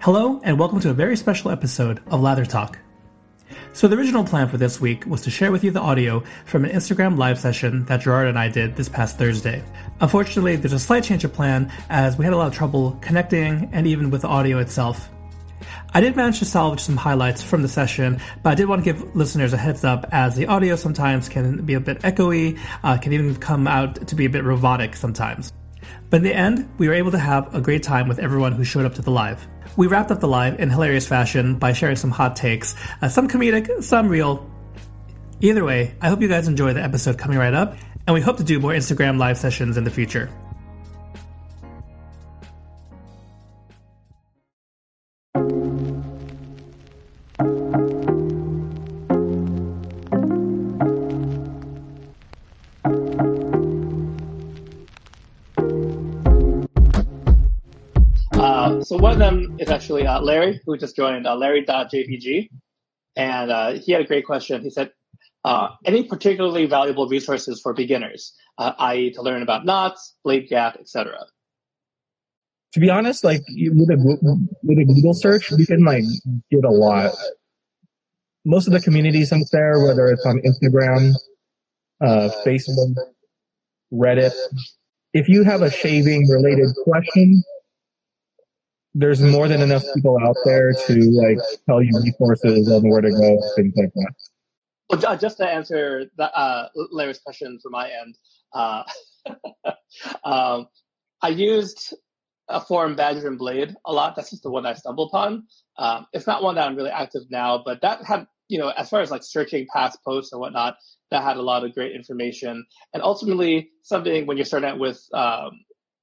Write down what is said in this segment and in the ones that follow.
Hello, and welcome to a very special episode of Lather Talk. So, the original plan for this week was to share with you the audio from an Instagram live session that Gerard and I did this past Thursday. Unfortunately, there's a slight change of plan as we had a lot of trouble connecting and even with the audio itself. I did manage to salvage some highlights from the session, but I did want to give listeners a heads up as the audio sometimes can be a bit echoey, uh, can even come out to be a bit robotic sometimes. But in the end, we were able to have a great time with everyone who showed up to the live. We wrapped up the live in hilarious fashion by sharing some hot takes, uh, some comedic, some real. Either way, I hope you guys enjoy the episode coming right up, and we hope to do more Instagram live sessions in the future. So one of them is actually uh, Larry, who just joined, uh, Larry.jpg. And uh, he had a great question. He said, uh, any particularly valuable resources for beginners, uh, i.e. to learn about knots, blade gap, etc.? To be honest, like with a, with a Google search, you can like get a lot. Most of the communities out there, whether it's on Instagram, uh, Facebook, Reddit, if you have a shaving related question, there's more than enough people out there to like tell you resources on where to go, things like that. Well, just to answer the, uh, Larry's question from my end, uh, um, I used a forum Badger and Blade a lot. That's just the one I stumbled upon. Um, it's not one that I'm really active now, but that had, you know, as far as like searching past posts and whatnot, that had a lot of great information. And ultimately, something when you're starting out with, um,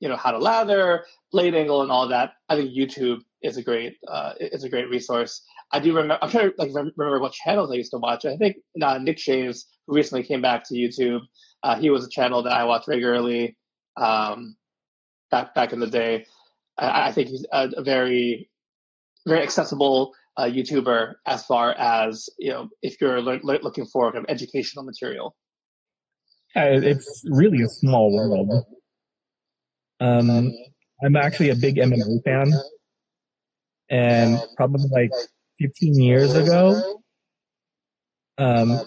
you know, how to lather, blade angle, and all that, I think YouTube is a great uh, is a great resource. I do remember. I'm trying to like remember what channels I used to watch. I think uh, Nick Shaves, who recently came back to YouTube, uh, he was a channel that I watched regularly um, back back in the day. I, I think he's a, a very very accessible uh, YouTuber as far as you know if you're le- le- looking for kind of educational material. Uh, it's really a small world. Um, I'm actually a big MMA fan, and probably like 15 years ago, um,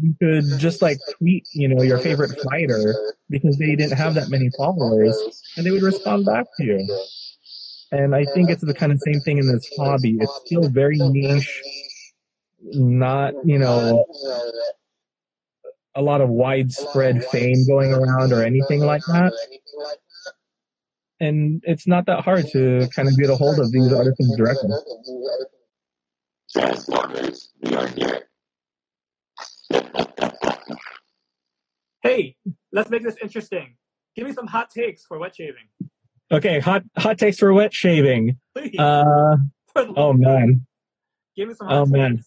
you could just like tweet, you know, your favorite fighter because they didn't have that many followers, and they would respond back to you. And I think it's the kind of same thing in this hobby. It's still very niche, not you know a lot of widespread fame going around or anything like that and it's not that hard to kind of get a hold of these artisans directly. Transformers, we are here. Hey, let's make this interesting. Give me some hot takes for wet shaving. Okay, hot hot takes for wet shaving. Please. Uh, oh love of God. man, Give me some hot oh man.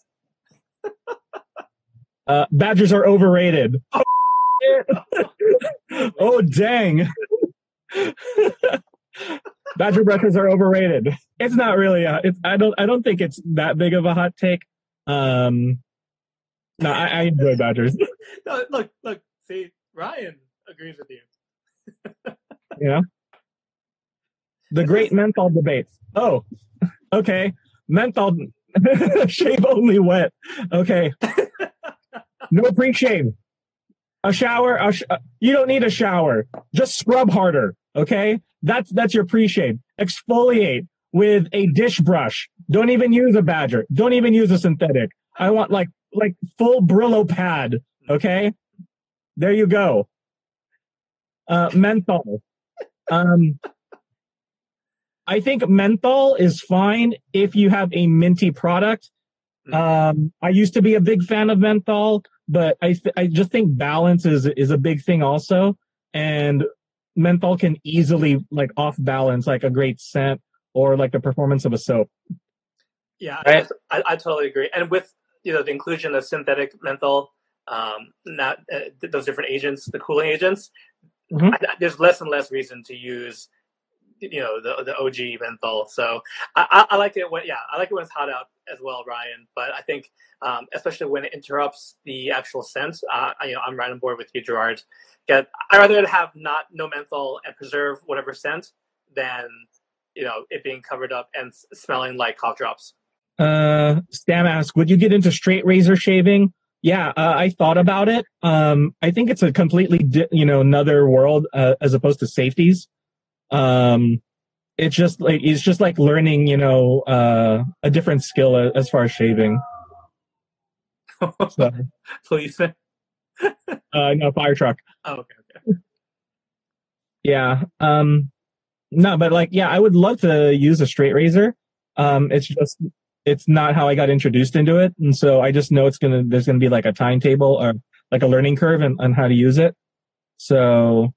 Uh, badgers are overrated. oh dang. Badger brushes are overrated. It's not really. A, it's. I don't. I don't think it's that big of a hot take. Um. No, I, I enjoy badgers. No, look, look. See, Ryan agrees with you. You know, the great menthol debates. Oh, okay. Menthol shave only wet. Okay. No pre-shave. A shower. A sh- uh, you don't need a shower. Just scrub harder. Okay. That's that's your pre-shave. Exfoliate with a dish brush. Don't even use a badger. Don't even use a synthetic. I want like like full Brillo pad. Okay. There you go. Uh, menthol. Um, I think menthol is fine if you have a minty product. Um, I used to be a big fan of menthol, but I th- I just think balance is is a big thing also, and menthol can easily like off balance like a great scent or like the performance of a soap. Yeah, Right. I, I totally agree. And with you know the inclusion of synthetic menthol, um, not uh, th- those different agents, the cooling agents, Mhm. I, I- there's less and less reason to use you know the the OG menthol. So I, I, I like it when yeah I like it when it's hot out as well, Ryan. But I think um, especially when it interrupts the actual scent, uh, I, you know I'm right on board with you, Gerard. Get I rather have not no menthol and preserve whatever scent than you know it being covered up and smelling like cough drops. Uh, Stam asks, would you get into straight razor shaving? Yeah, uh, I thought about it. Um, I think it's a completely, di- you know, another world uh, as opposed to safeties. Um, it's just like it's just like learning, you know, uh, a different skill as far as shaving. So, Policeman. uh, no fire truck. Oh, okay, okay. Yeah. Um, no, but like, yeah, I would love to use a straight razor. Um, it's just, it's not how I got introduced into it. And so I just know it's going to, there's going to be like a timetable or like a learning curve and on how to use it. So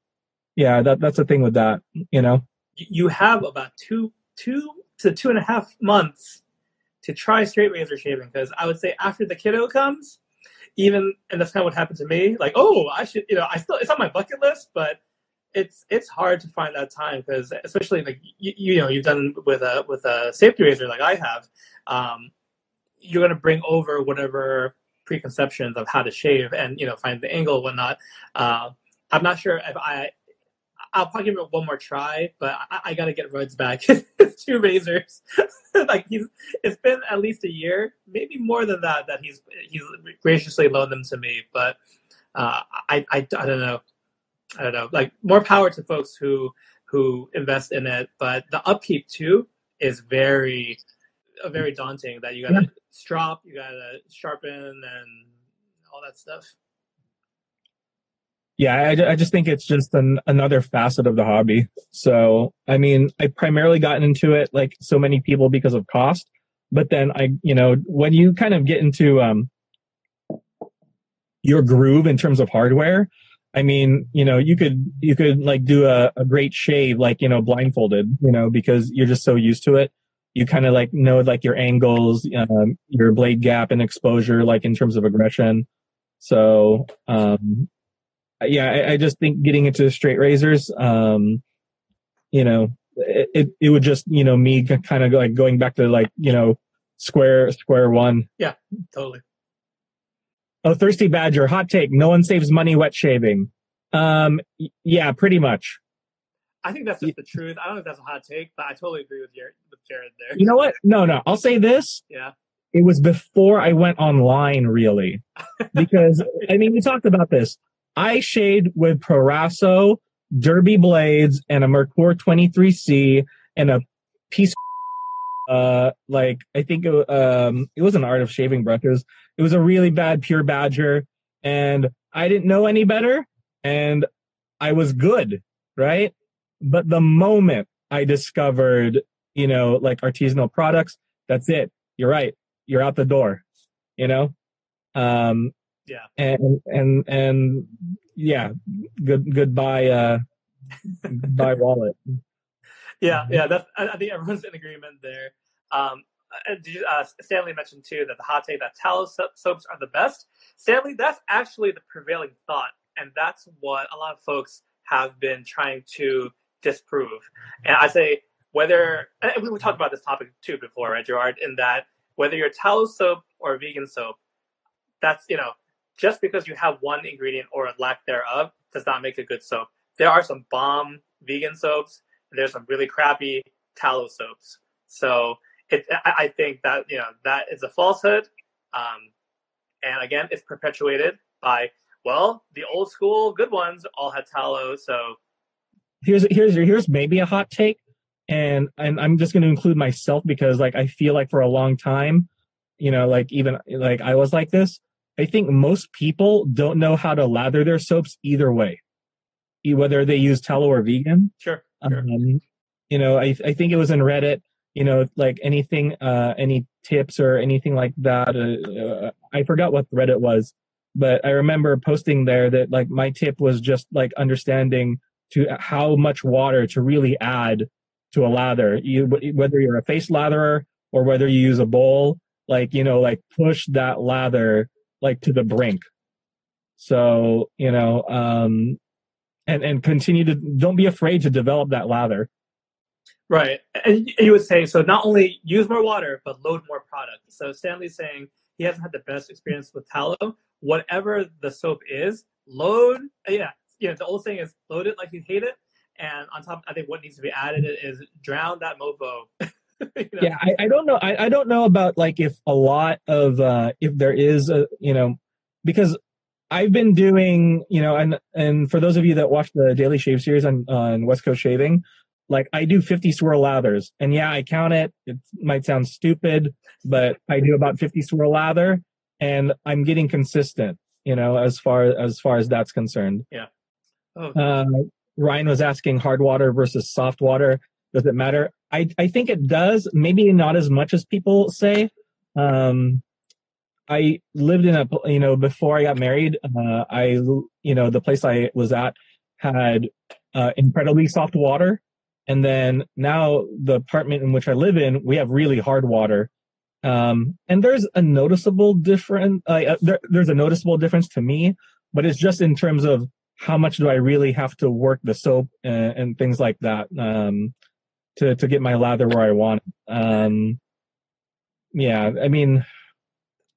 yeah, that, that's the thing with that, you know? You you have about two, two to two and a half months to try straight razor shaving because I would say after the kiddo comes, even and that's kind of what happened to me. Like, oh, I should, you know, I still it's on my bucket list, but it's it's hard to find that time because especially like you, you know you've done with a with a safety razor like I have, um, you're gonna bring over whatever preconceptions of how to shave and you know find the angle whatnot. Uh, I'm not sure if I. I'll probably give it one more try, but I, I gotta get Rudd's back. Two razors, like he's. It's been at least a year, maybe more than that, that he's he's graciously loaned them to me. But uh, I, I I don't know. I don't know. Like more power to folks who who invest in it, but the upkeep too is very uh, very daunting. That you gotta strop, you gotta sharpen, and all that stuff. Yeah, I, I just think it's just an, another facet of the hobby. So, I mean, I primarily gotten into it like so many people because of cost, but then I, you know, when you kind of get into um your groove in terms of hardware, I mean, you know, you could you could like do a, a great shave like, you know, blindfolded, you know, because you're just so used to it. You kind of like know like your angles, um, your blade gap and exposure, like in terms of aggression. So, um, yeah, I, I just think getting into straight razors, um, you know, it, it, it would just, you know, me kind of like going back to like, you know, square, square one. Yeah, totally. Oh, thirsty badger, hot take. No one saves money wet shaving. Um, yeah, pretty much. I think that's just the truth. I don't know if that's a hot take, but I totally agree with Jared, with Jared there. You know what? No, no, I'll say this. Yeah. It was before I went online, really, because I mean, we talked about this. I shaved with Proraso, Derby blades, and a Merkur 23C, and a piece. Of, uh, like I think it, um, it was an art of shaving brushes. It was a really bad pure badger, and I didn't know any better, and I was good, right? But the moment I discovered, you know, like artisanal products, that's it. You're right. You're out the door, you know? Um, Yeah. and, and, and yeah, good, goodbye, uh, goodbye wallet. Yeah, yeah. That's. I, think everyone's in agreement there. Um, uh, did you, uh, Stanley mentioned too that the hot take that tallow soaps are the best. Stanley, that's actually the prevailing thought, and that's what a lot of folks have been trying to disprove. And I say whether and we we talked about this topic too before, right, Gerard? In that whether you're tallow soap or vegan soap, that's you know just because you have one ingredient or a lack thereof does not make a good soap. There are some bomb vegan soaps. There's some really crappy tallow soaps. So it, I, think that you know that is a falsehood. Um, and again, it's perpetuated by well, the old school good ones all had tallow. So Here's, here's, here's maybe a hot take. And, and I'm just going to include myself because like, I feel like for a long time, you know, like even like I was like this. I think most people don't know how to lather their soaps either way, whether they use tallow or vegan. sure, sure. Um, you know, I I think it was in Reddit. You know, like anything, uh, any tips or anything like that. Uh, uh, I forgot what Reddit was, but I remember posting there that like my tip was just like understanding to how much water to really add to a lather. You whether you're a face latherer or whether you use a bowl, like you know, like push that lather like to the brink. So you know, um, and and continue to don't be afraid to develop that lather. Right, and you would say so. Not only use more water, but load more product. So Stanley's saying he hasn't had the best experience with tallow. Whatever the soap is, load. Yeah, yeah. The old saying is load it like you hate it, and on top, I think what needs to be added is drown that mofo. you know? Yeah, I, I, don't know. I, I don't know about like if a lot of uh if there is a you know because I've been doing you know and and for those of you that watch the Daily Shave series on on West Coast Shaving, like I do 50 swirl lathers. And yeah, I count it. It might sound stupid, but I do about 50 swirl lather and I'm getting consistent, you know, as far as far as that's concerned. Yeah. Oh. Uh, Ryan was asking hard water versus soft water. Does it matter? I, I think it does. Maybe not as much as people say. Um, I lived in a, you know, before I got married, uh, I, you know, the place I was at had uh, incredibly soft water and then now the apartment in which I live in, we have really hard water. Um, and there's a noticeable difference. Uh, there, there's a noticeable difference to me, but it's just in terms of how much do I really have to work the soap and, and things like that um, to to get my lather where I want. It. Um, yeah, I mean,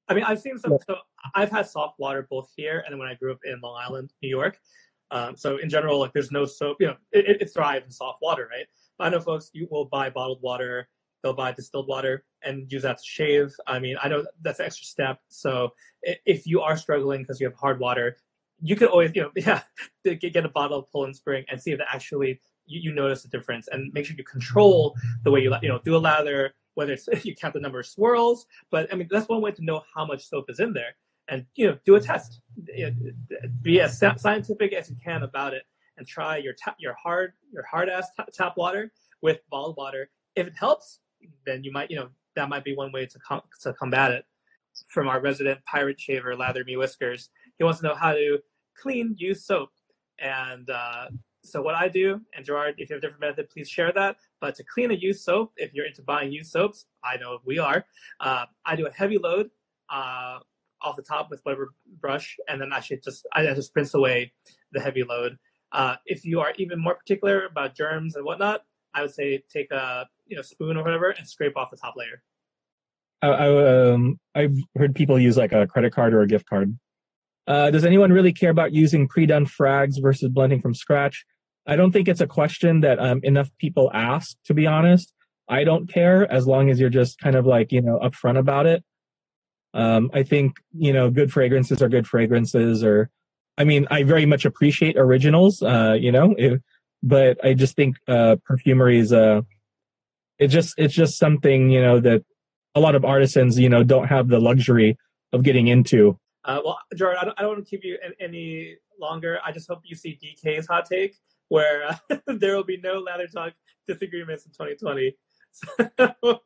I mean, I've seen some. So I've had soft water both here and when I grew up in Long Island, New York. Um, so in general, like there's no soap, you know, it, it thrives in soft water, right? But I know folks you will buy bottled water, they'll buy distilled water and use that to shave. I mean, I know that's an extra step. So if you are struggling because you have hard water, you could always, you know, yeah, get a bottle of Poland Spring and see if it actually you, you notice a difference and make sure you control the way you you know do a lather whether it's you count the number of swirls but i mean that's one way to know how much soap is in there and you know do a test. Be as scientific as you can about it and try your tap your hard your hard ass tap water with bottled water. If it helps then you might you know that might be one way to com- to combat it. From our resident pirate shaver lather me whiskers he wants to know how to clean use soap and uh, so what i do and gerard if you have a different method please share that but to clean a used soap if you're into buying used soaps i know we are uh, i do a heavy load uh, off the top with whatever brush, and then actually just I just rinse away the heavy load. Uh, if you are even more particular about germs and whatnot, I would say take a you know spoon or whatever and scrape off the top layer. I, I, um, I've heard people use like a credit card or a gift card. Uh, does anyone really care about using pre-done frags versus blending from scratch? I don't think it's a question that um, enough people ask. To be honest, I don't care as long as you're just kind of like you know upfront about it. Um, I think, you know, good fragrances are good fragrances or, I mean, I very much appreciate originals, uh, you know, it, but I just think, uh, perfumery is, uh, it just, it's just something, you know, that a lot of artisans, you know, don't have the luxury of getting into. Uh, well, Jordan, I don't, I don't want to keep you any longer. I just hope you see DK's hot take where uh, there will be no lather talk disagreements in 2020. So,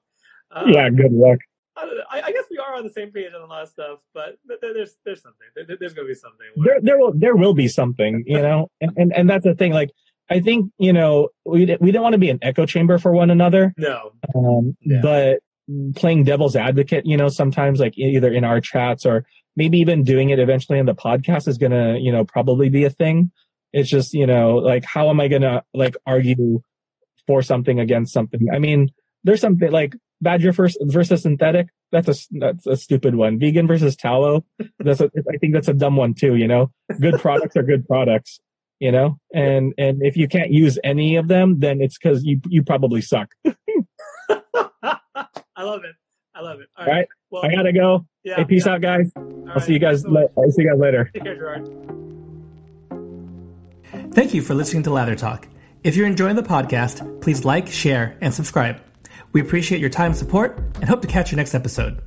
uh, yeah, good luck. I, I, guess we are on the same page on a lot of stuff, but there's there's something. there's going to be something. Where... There there will there will be something, you know, and, and and that's the thing. Like I think you know we we don't want to be an echo chamber for one another. No, um, yeah. but playing devil's advocate, you know, sometimes like either in our chats or maybe even doing it eventually in the podcast is gonna you know probably be a thing. It's just you know like how am I gonna like argue for something against something? I mean, there's something like Badger versus, versus synthetic. That's a that's a stupid one. Vegan versus tallow. That's a, I think that's a dumb one too. You know, good products are good products. You know, and and if you can't use any of them, then it's because you you probably suck. I love it. I love it. All right. All right. Well, I gotta go. Yeah, hey, peace yeah. out, guys. All I'll right. see you guys. So I'll see you guys later. Take care, Gerard. Thank you for listening to Lather Talk. If you're enjoying the podcast, please like, share, and subscribe. We appreciate your time and support and hope to catch you next episode.